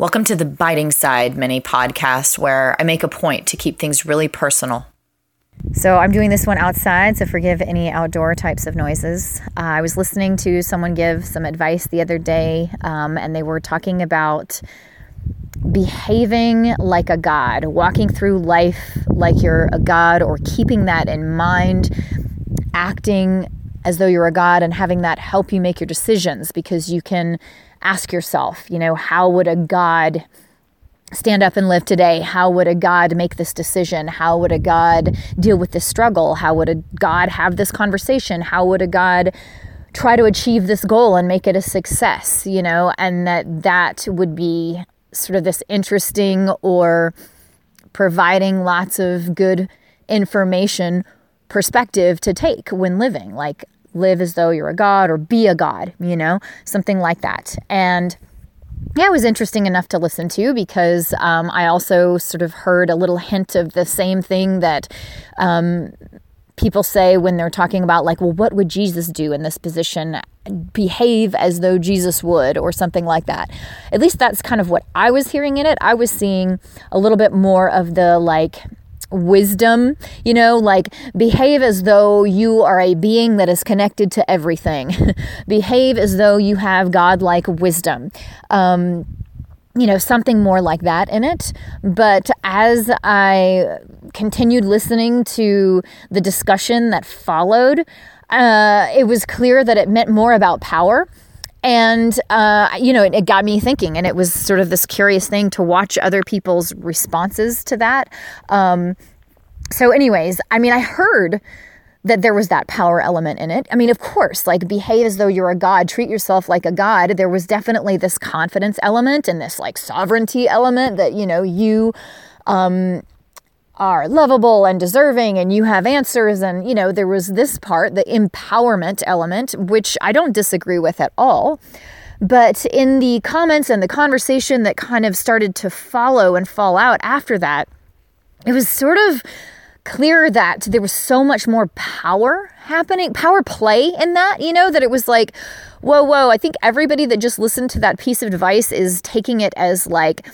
Welcome to the Biting Side mini podcast, where I make a point to keep things really personal. So, I'm doing this one outside, so forgive any outdoor types of noises. Uh, I was listening to someone give some advice the other day, um, and they were talking about behaving like a god, walking through life like you're a god, or keeping that in mind, acting as though you're a god, and having that help you make your decisions because you can ask yourself, you know, how would a God stand up and live today? How would a God make this decision? How would a God deal with this struggle? How would a God have this conversation? How would a God try to achieve this goal and make it a success, you know? And that that would be sort of this interesting or providing lots of good information perspective to take when living. Like live as though you're a god or be a god, you know, something like that. And yeah, it was interesting enough to listen to because um, I also sort of heard a little hint of the same thing that um, people say when they're talking about, like, well, what would Jesus do in this position? Behave as though Jesus would, or something like that. At least that's kind of what I was hearing in it. I was seeing a little bit more of the like, wisdom, you know, like behave as though you are a being that is connected to everything. behave as though you have godlike wisdom. Um, you know, something more like that in it. But as I continued listening to the discussion that followed, uh, it was clear that it meant more about power and, uh, you know, it, it, got me thinking, and it was sort of this curious thing to watch other people's responses to that. Um, so, anyways, I mean, I heard that there was that power element in it. I mean, of course, like behave as though you're a god, treat yourself like a god. There was definitely this confidence element and this like sovereignty element that, you know, you um, are lovable and deserving and you have answers. And, you know, there was this part, the empowerment element, which I don't disagree with at all. But in the comments and the conversation that kind of started to follow and fall out after that, it was sort of clear that there was so much more power happening, power play in that, you know, that it was like, whoa, whoa, I think everybody that just listened to that piece of advice is taking it as like,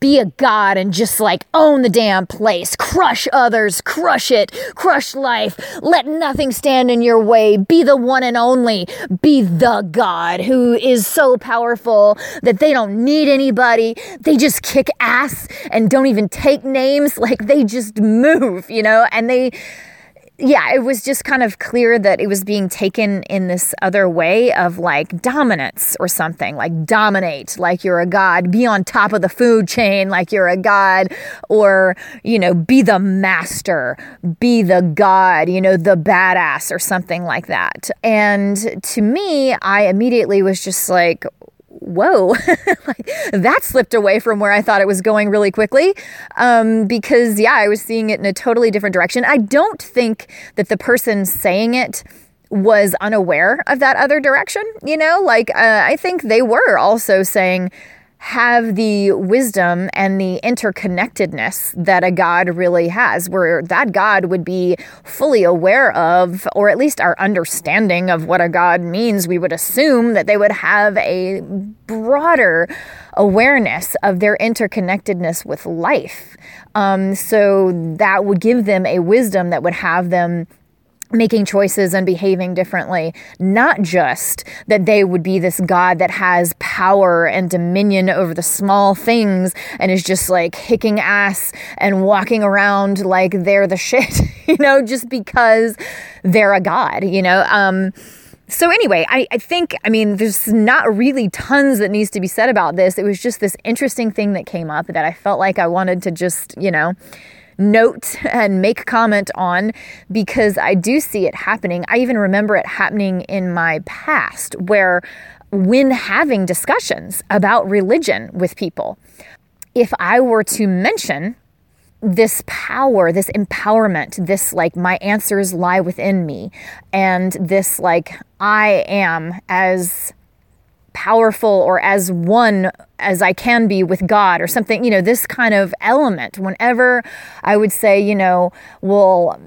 be a god and just like own the damn place, crush others, crush it, crush life, let nothing stand in your way, be the one and only, be the god who is so powerful that they don't need anybody. They just kick ass and don't even take names, like they just move, you know, and they yeah, it was just kind of clear that it was being taken in this other way of like dominance or something, like dominate like you're a god, be on top of the food chain like you're a god, or, you know, be the master, be the god, you know, the badass or something like that. And to me, I immediately was just like, whoa, like, that slipped away from where I thought it was going really quickly. Um, because, yeah, I was seeing it in a totally different direction. I don't think that the person saying it was unaware of that other direction, you know? Like, uh, I think they were also saying, have the wisdom and the interconnectedness that a God really has, where that God would be fully aware of, or at least our understanding of what a God means. We would assume that they would have a broader awareness of their interconnectedness with life. Um, so that would give them a wisdom that would have them making choices and behaving differently. Not just that they would be this God that has power and dominion over the small things and is just like kicking ass and walking around like they're the shit, you know, just because they're a God, you know? Um, so anyway, I, I think, I mean, there's not really tons that needs to be said about this. It was just this interesting thing that came up that I felt like I wanted to just, you know, note and make comment on because I do see it happening. I even remember it happening in my past where when having discussions about religion with people, if I were to mention this power, this empowerment, this like my answers lie within me, and this like I am as powerful or as one as I can be with God or something, you know, this kind of element. Whenever I would say, you know, well,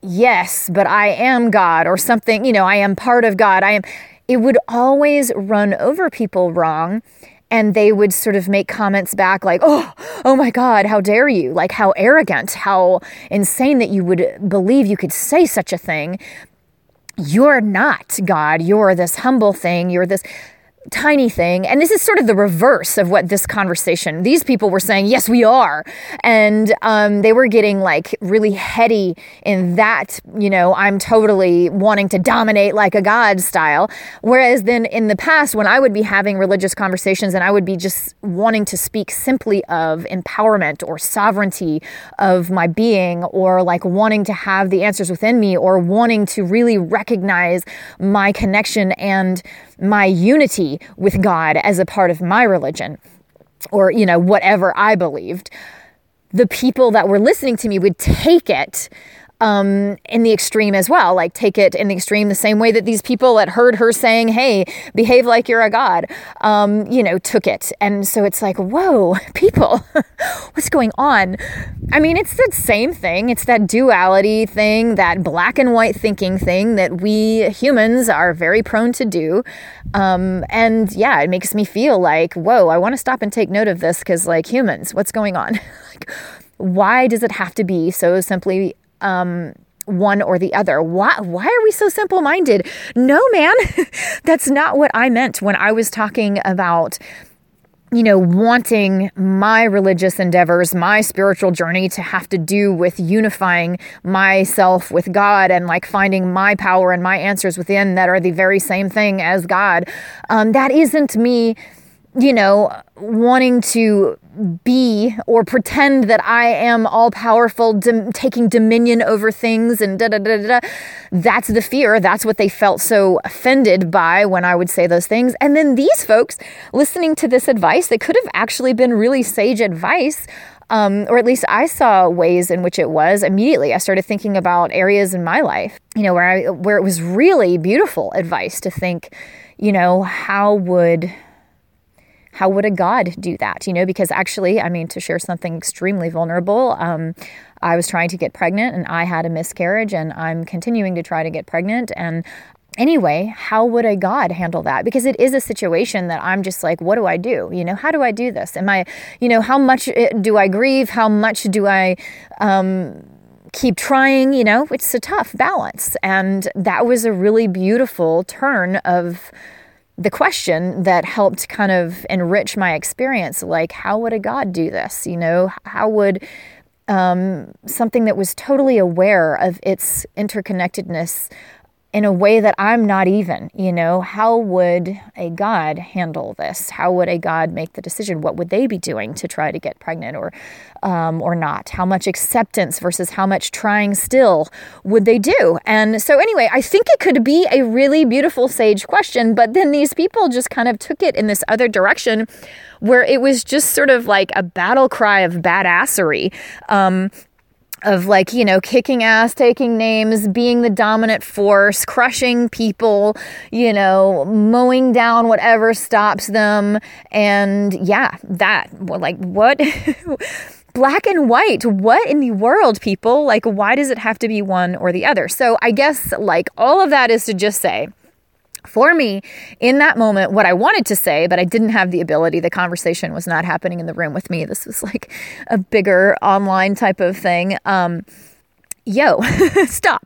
yes, but I am God or something, you know, I am part of God. I am, it would always run over people wrong and they would sort of make comments back like, "Oh, oh my god, how dare you? Like how arrogant, how insane that you would believe you could say such a thing." You're not God. You're this humble thing. You're this tiny thing. And this is sort of the reverse of what this conversation, these people were saying, yes, we are. And um, they were getting like really heady in that, you know, I'm totally wanting to dominate like a God style. Whereas then in the past, when I would be having religious conversations and I would be just wanting to speak simply of empowerment or sovereignty of my being or like wanting to have the answers within me or wanting to really recognize my connection and my unity with God as a part of my religion or, you know, whatever I believed, the people that were listening to me would take it um, in the extreme as well. Like, take it in the extreme the same way that these people that heard her saying, hey, behave like you're a god, um, you know, took it. And so it's like, whoa, people, what's going on? I mean, it's the same thing. It's that duality thing, that black and white thinking thing that we humans are very prone to do. Um, and yeah, it makes me feel like, whoa, I want to stop and take note of this because, like, humans, what's going on? like, why does it have to be so simply um, one or the other. Why, why are we so simple minded? No, man, that's not what I meant when I was talking about you know, wanting my religious endeavors, my spiritual journey to have to do with unifying myself with God and like finding my power and my answers within that are the very same thing as God. Um, that isn't me you know, wanting to be or pretend that I am all powerful, taking dominion over things, and da da da da. That's the fear. That's what they felt so offended by when I would say those things. And then these folks listening to this advice that could have actually been really sage advice. Um, or at least I saw ways in which it was immediately. I started thinking about areas in my life, you know, where I where it was really beautiful advice to think, you know, how would how would a God do that? You know, because actually, I mean, to share something extremely vulnerable, um, I was trying to get pregnant and I had a miscarriage and I'm continuing to try to get pregnant. And anyway, how would a God handle that? Because it is a situation that I'm just like, what do I do? You know, how do I do this? Am I, you know, how much eh, do I grieve? How much do I, um, keep trying, you know, it's a tough balance. And that was a really beautiful turn of the question that helped kind of enrich my experience like how would a god do this? You know how would um, something that was totally aware of its interconnectedness in a way that I'm not even, you know, how would a God handle this? How would a God make the decision? What would they be doing to try to get pregnant or, um, or not? How much acceptance versus how much trying still would they do? And so, anyway, I think it could be a really beautiful sage question, but then these people just kind of took it in this other direction where it was just sort of like a battle cry of badassery. Um, of like, you know, kicking ass, taking names, being the dominant force, crushing people, you know, mowing down whatever stops them. And yeah, that, like, what? Black and white. What in the world, people? Like, why does it have to be one or the other? So, I guess, like, all of that is to just say, for me in that moment what i wanted to say but i didn't have the ability. The conversation was not happening in the room with me. This was like a bigger online type of thing. Um yo stop.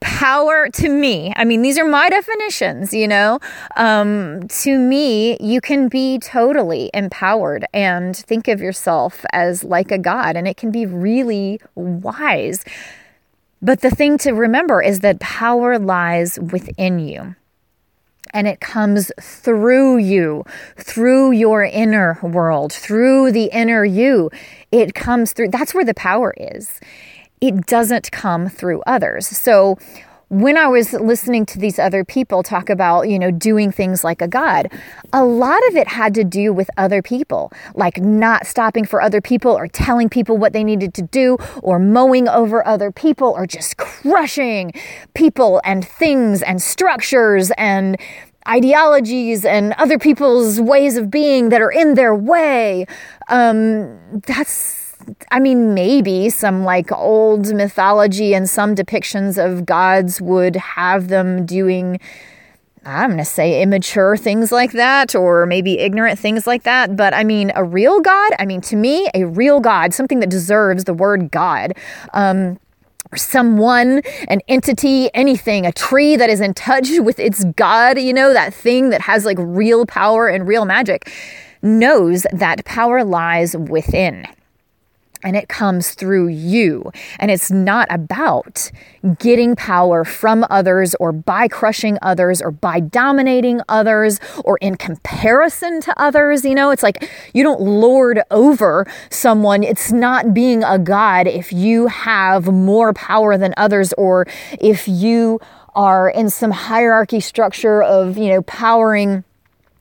Power to me. I mean these are my definitions you know? Um, to me you can be totally empowered and think of yourself as like a god and it can be really wise but the thing to remember is that power lies within you. And it comes through you, through your inner world, through the inner you. It comes through. That's where the power is. It doesn't come through others. So, when I was listening to these other people talk about, you know, doing things like a God, a lot of it had to do with other people, like not stopping for other people or telling people what they needed to do or mowing over other people or just crushing people and things and structures and ideologies and other people's ways of being that are in their way. Um, that's I mean, maybe some like old mythology and some depictions of gods would have them doing I'm going to say immature things like that, or maybe ignorant things like that. But I mean, a real God, I mean, to me, a real God, something that deserves the word God. Um, someone, an entity, anything, a tree that is in touch with its God, you know, that thing that has like real power and real magic, knows that power lies within and it comes through you. And it's not about getting power from others or by crushing others or by dominating others or in comparison to others. You know, it's like you don't lord over someone. It's not being a god if you have more power than others or if you are in some hierarchy structure of, you know, powering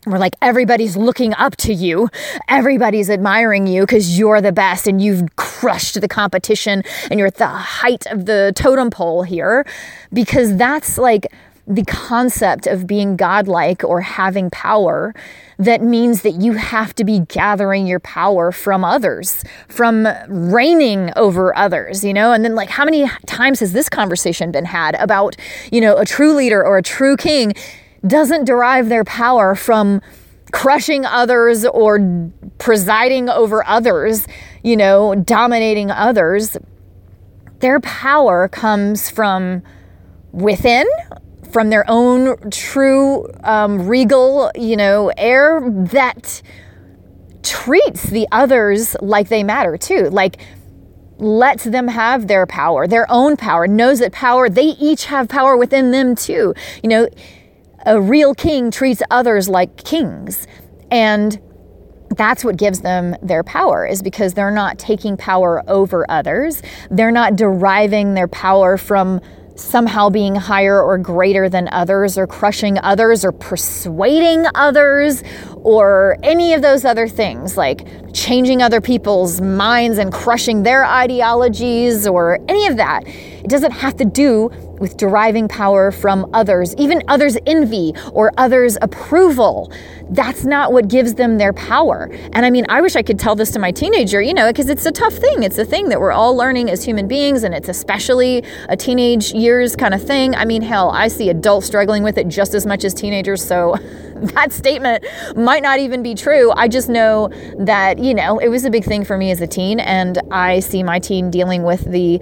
where like everybody's looking up to you, everybody's admiring you because you're the best and you've crushed the competition and you're at the height of the totem pole here, because that's like the concept of being godlike or having power that means that you have to be gathering your power from others, from reigning over others, you know? And then, like, how many times has this conversation been had about, you know, a true leader or a true king? Doesn't derive their power from crushing others or presiding over others, you know, dominating others. Their power comes from within, from their own true um, regal, you know, air that treats the others like they matter too. Like, lets them have their power, their own power, knows that power, they each have power within them too. You know, a real king treats others like kings. And that's what gives them their power is because they're not taking power over others. They're not deriving their power from somehow being higher or greater than others or crushing others or persuading others or any of those other things like changing other people's minds and crushing their ideologies or any of that. It doesn't have to do with deriving power from others, even others' envy or others' approval. That's not what gives them their power. And I mean, I wish I could tell this to my teenager, you know, because it's a tough thing. It's a thing that we're all learning as human beings, and it's especially a teenage years kind of thing. I mean, hell, I see adults struggling with it just as much as teenagers. So that statement might not even be true. I just know that, you know, it was a big thing for me as a teen, and I see my teen dealing with the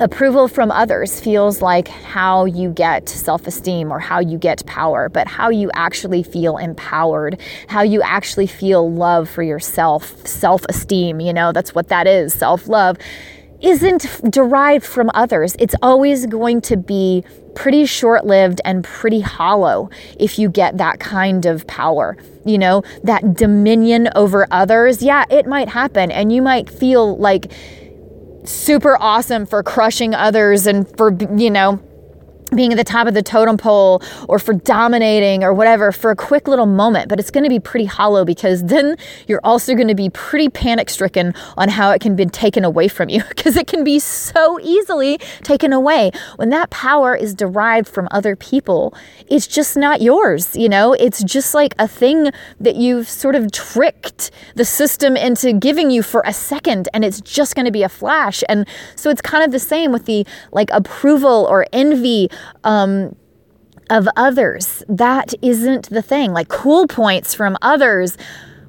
approval from others feels like how you get self esteem or how you get power, but how you actually feel empowered, how you actually feel love for yourself, self esteem, you know, that's what that is self love, isn't derived from others. It's always going to be pretty short lived and pretty hollow if you get that kind of power. You know, that dominion over others. Yeah, it might happen, and you might feel like super awesome for crushing others and for, you know, being at the top of the totem pole or for dominating or whatever for a quick little moment, but it's going to be pretty hollow because then you're also going to be pretty panic stricken on how it can be taken away from you because it can be so easily taken away. When that power is derived from other people, it's just not yours, you know? It's just like a thing that you've sort of tricked the system into giving you for a second and it's just going to be a flash. And so it's kind of the same with the like approval or envy um, of others. That isn't the thing. Like cool points from others.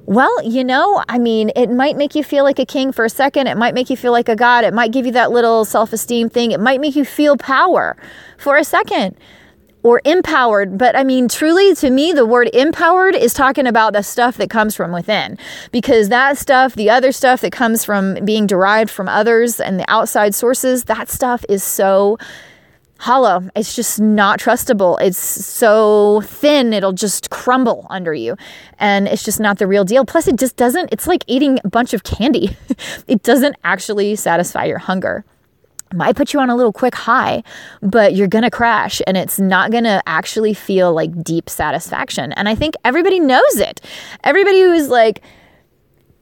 Well, you know, I mean, it might make you feel like a king for a second. It might make you feel like a god. It might give you that little self esteem thing. It might make you feel power for a second or empowered. But I mean, truly, to me, the word empowered is talking about the stuff that comes from within. Because that stuff, the other stuff that comes from being derived from others and the outside sources, that stuff is so hollow. It's just not trustable. It's so thin, it'll just crumble under you. And it's just not the real deal. Plus, it just doesn't, it's like eating a bunch of candy. it doesn't actually satisfy your hunger. Might put you on a little quick high, but you're gonna crash and it's not gonna actually feel like deep satisfaction. And I think everybody knows it. Everybody who is like,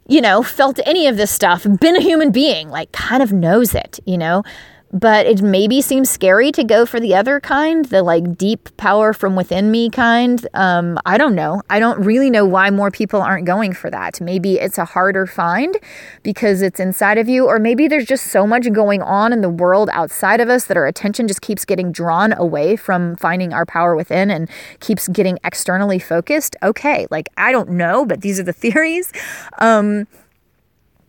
you know, felt any of this stuff, been a human being, like kind of knows it, you know? But it maybe seems scary to go for the other kind, the like deep power from within me kind. Um, I don't know. I don't really know why more people aren't going for that. Maybe it's a harder find because it's inside of you, or maybe there's just so much going on in the world outside of us that our attention just keeps getting drawn away from finding our power within and keeps getting externally focused. Okay, like I don't know, but these are the theories. Um,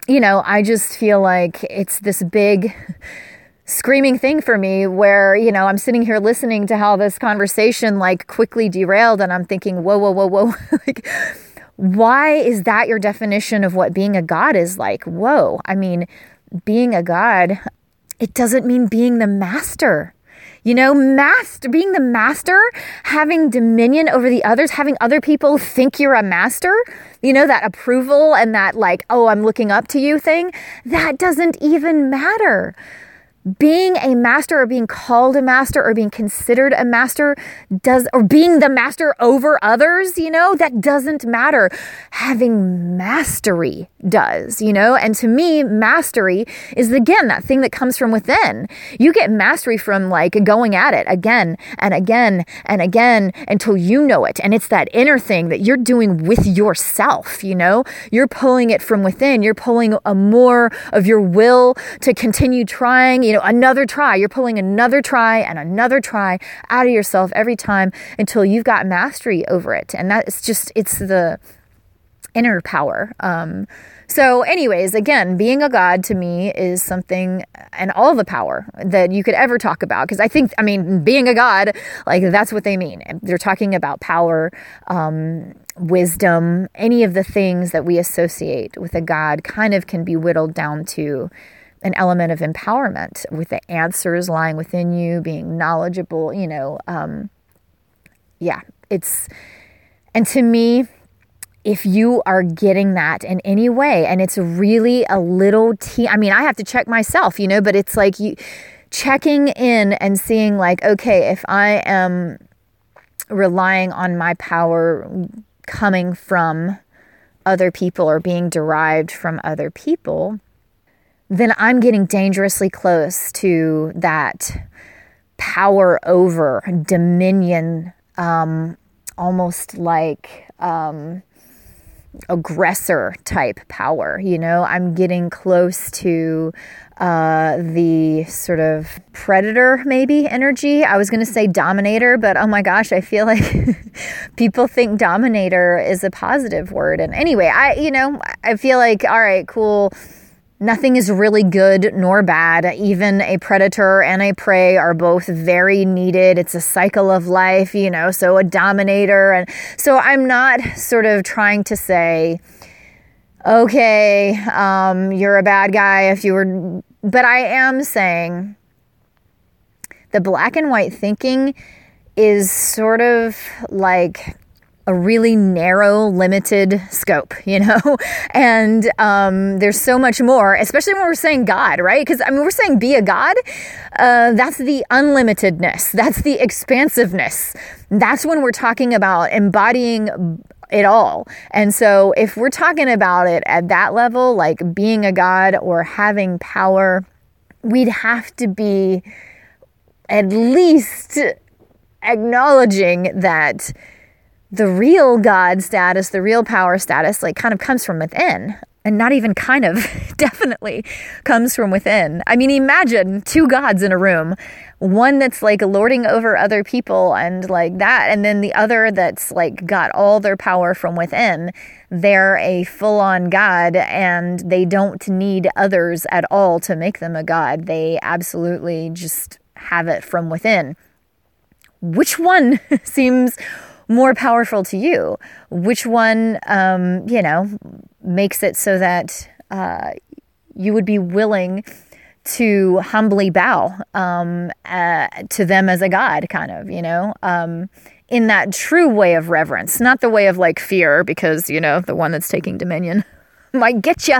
you know, I just feel like it's this big screaming thing for me where, you know, I'm sitting here listening to how this conversation like quickly derailed and I'm thinking, whoa, whoa, whoa, whoa. like, why is that your definition of what being a God is like? Whoa. I mean, being a God, it doesn't mean being the master. You know, master, being the master, having dominion over the others, having other people think you're a master, you know, that approval and that, like, oh, I'm looking up to you thing, that doesn't even matter being a master or being called a master or being considered a master does or being the master over others you know that doesn't matter. Having mastery does you know? And to me mastery is again that thing that comes from within. You get mastery from like going at it again and again and again until you know it. And it's that inner thing that you're doing with yourself you know? You're pulling it from within. You're pulling a more of your will to continue trying you know, another try. You're pulling another try and another try out of yourself every time until you've got mastery over it. And that's just, it's the inner power. Um, so, anyways, again, being a God to me is something and all the power that you could ever talk about. Because I think, I mean, being a God, like that's what they mean. They're talking about power, um, wisdom, any of the things that we associate with a God kind of can be whittled down to an element of empowerment with the answers lying within you, being knowledgeable, you know. Um, yeah, it's, and to me, if you are getting that in any way, and it's really a little t, I mean, I have to check myself, you know, but it's like you checking in and seeing, like, okay, if I am relying on my power coming from other people or being derived from other people, then I'm getting dangerously close to that power over, dominion, um, almost like um, aggressor type power. You know, I'm getting close to uh, the sort of predator, maybe energy. I was going to say dominator, but oh my gosh, I feel like people think dominator is a positive word. And anyway, I, you know, I feel like, all right, cool Nothing is really good nor bad. Even a predator and a prey are both very needed. It's a cycle of life, you know, so a dominator. And so I'm not sort of trying to say, okay, um, you're a bad guy if you were, but I am saying the black and white thinking is sort of like a really narrow, limited scope, you know? And um, there's so much more, especially when we're saying God, right? Because I mean, we're saying be a God. Uh, that's the unlimitedness, that's the expansiveness. That's when we're talking about embodying it all. And so if we're talking about it at that level, like being a God or having power, we'd have to be at least acknowledging that the real God status, the real power status, like kind of comes from within. And not even kind of, definitely comes from within. I mean, imagine two gods in a room one that's like lording over other people and like that, and then the other that's like got all their power from within. They're a full on God and they don't need others at all to make them a God. They absolutely just have it from within. Which one seems more powerful to you? Which one, um, you know, makes it so that uh, you would be willing to humbly bow um, uh, to them as a god, kind of, you know? Um, in that true way of reverence, not the way of like fear, because, you know, the one that's taking dominion might get you.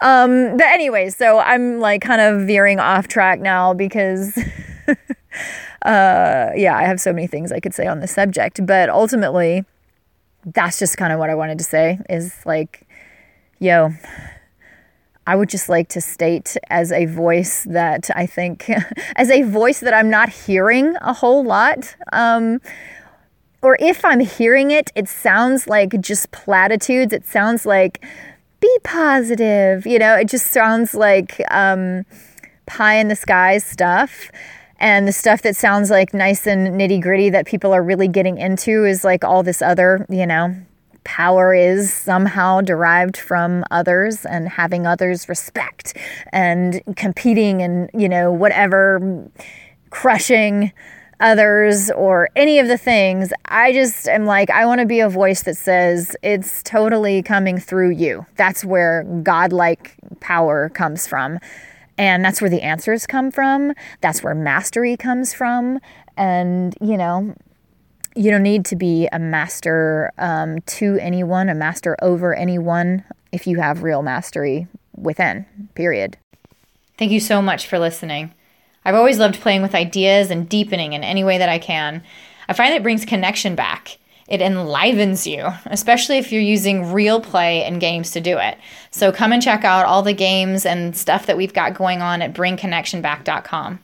Um, but, anyways, so I'm like kind of veering off track now because uh, yeah, I have so many things I could say on the subject, but ultimately, that's just kind of what I wanted to say is like, yo, I would just like to state as a voice that I think, as a voice that I'm not hearing a whole lot. Um, or if I'm hearing it, it sounds like just platitudes. It sounds like, be positive. You know, it just sounds like um, pie in the sky stuff. And the stuff that sounds like nice and nitty gritty that people are really getting into is like all this other, you know, power is somehow derived from others and having others respect and competing and, you know, whatever, crushing others or any of the things. I just am like, I want to be a voice that says it's totally coming through you. That's where godlike power comes from. And that's where the answers come from. That's where mastery comes from. And, you know, you don't need to be a master um, to anyone, a master over anyone, if you have real mastery within, period. Thank you so much for listening. I've always loved playing with ideas and deepening in any way that I can. I find it brings connection back. It enlivens you, especially if you're using real play and games to do it. So come and check out all the games and stuff that we've got going on at bringconnectionback.com.